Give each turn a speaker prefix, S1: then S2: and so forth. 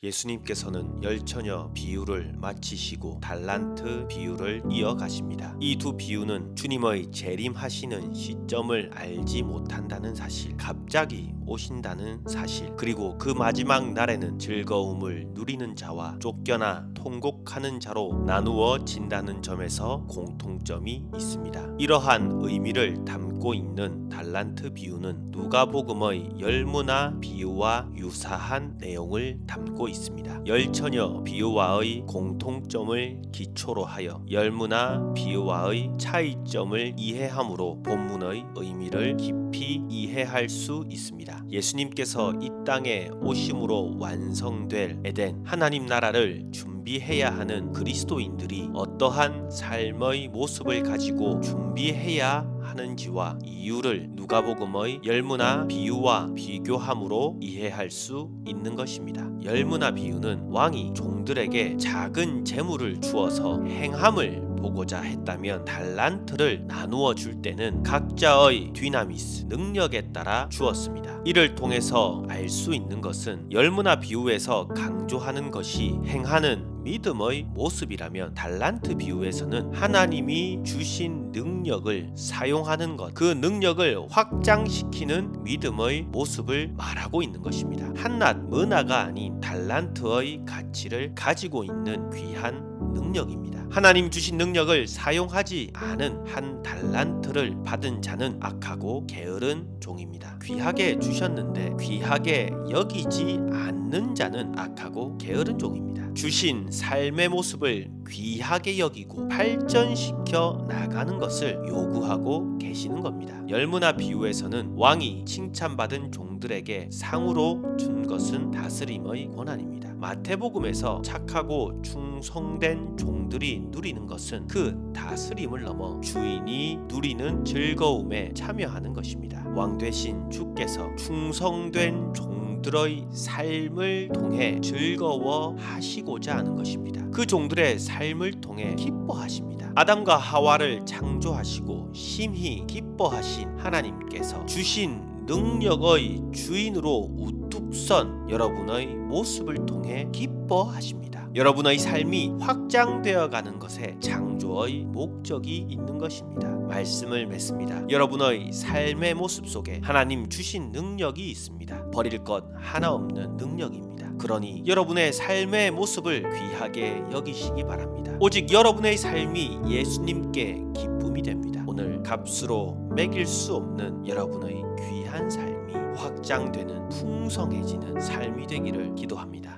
S1: 예수님께서는 열처녀 비유를 마치시고 달란트 비유를 이어가십니다. 이 두 비유는 주님의 재림하시는 시점을 알지 못한다는 사실, 갑자기 오신다는 사실, 그리고 그 마지막 날에는 즐거움을 누리는 자와 쫓겨나 통곡하는 자로 나누어진다는 점에서 공통점이 있습니다. 이러한 의미를 담 고 있는 달란트 비유는 누가복음의 열무나 비유와 유사한 내용을 담고 있습니다. 열처녀 비유와의 공통점을 기초로 하여 열무나 비유와의 차이점을 이해함으로 본문의 의미를 깊이 이해할 수 있습니다. 예수님께서 이 땅에 오심으로 완성될 에덴 하나님 나라를 준비 해야 하는 그리스도인들이 어떠한 삶의 모습을 가지고 준비해야 하는지와 이유를 누가복음의 열무나 비유와 비교함으로 이해할 수 있는 것입니다. 열무나 비유는 왕이 종들에게 작은 재물을 주어서 행함을 보고자 했다면 달란트를 나누어 줄 때는 각자의 뒤나미스 능력에 따라 주었습니다. 이를 통해서 알 수 있는 것은 열무나 비유에서 강조하는 것이 행하는 믿음의 모습이라면 달란트 비유에서는 하나님이 주신 능력을 사용하는 것, 그 능력을 확장시키는 믿음의 모습을 말하고 있는 것입니다. 한낱 문화가 아닌 달란트의 가치를 가지고 있는 귀한 능력입니다. 하나님 주신 능력을 사용하지 않은 한 달란트를 받은 자는 악하고 게으른 종입니다. 귀하게 주셨는데 귀하게 여기지 않는 자는 악하고 게으른 종입니다. 주신 삶의 모습을 귀하게 여기고 발전시켜 나가는 것을 요구하고 계시는 겁니다. 열무나 비유에서는 왕이 칭찬받은 종들에게 상으로 준 것은 다스림의 권한입니다. 마태복음에서 착하고 충성된 종들이 누리는 것은 그 다스림을 넘어 주인이 누리는 즐거움에 참여하는 것입니다. 왕 되신 주께서 충성된 종들의 삶을 통해 즐거워 하시고자 하는 것입니다. 그 종들의 삶을 통해 기뻐하십니다. 아담과 하와를 창조하시고 심히 기뻐하신 하나님께서 주신 능력의 주인으로 우뚝 선 여러분의 모습을 통해 기뻐하십니다. 여러분의 삶이 확장되어 가는 것에 창조의 목적이 있는 것입니다. 말씀을 맺습니다. 여러분의 삶의 모습 속에 하나님 주신 능력이 있습니다. 버릴 것 하나 없는 능력입니다. 그러니 여러분의 삶의 모습을 귀하게 여기시기 바랍니다. 오직 여러분의 삶이 예수님께 기쁨이 됩니다. 오늘 값으로 매길 수 없는 여러분의 귀한 삶이 확장되는 풍성해지는 삶이 되기를 기도합니다.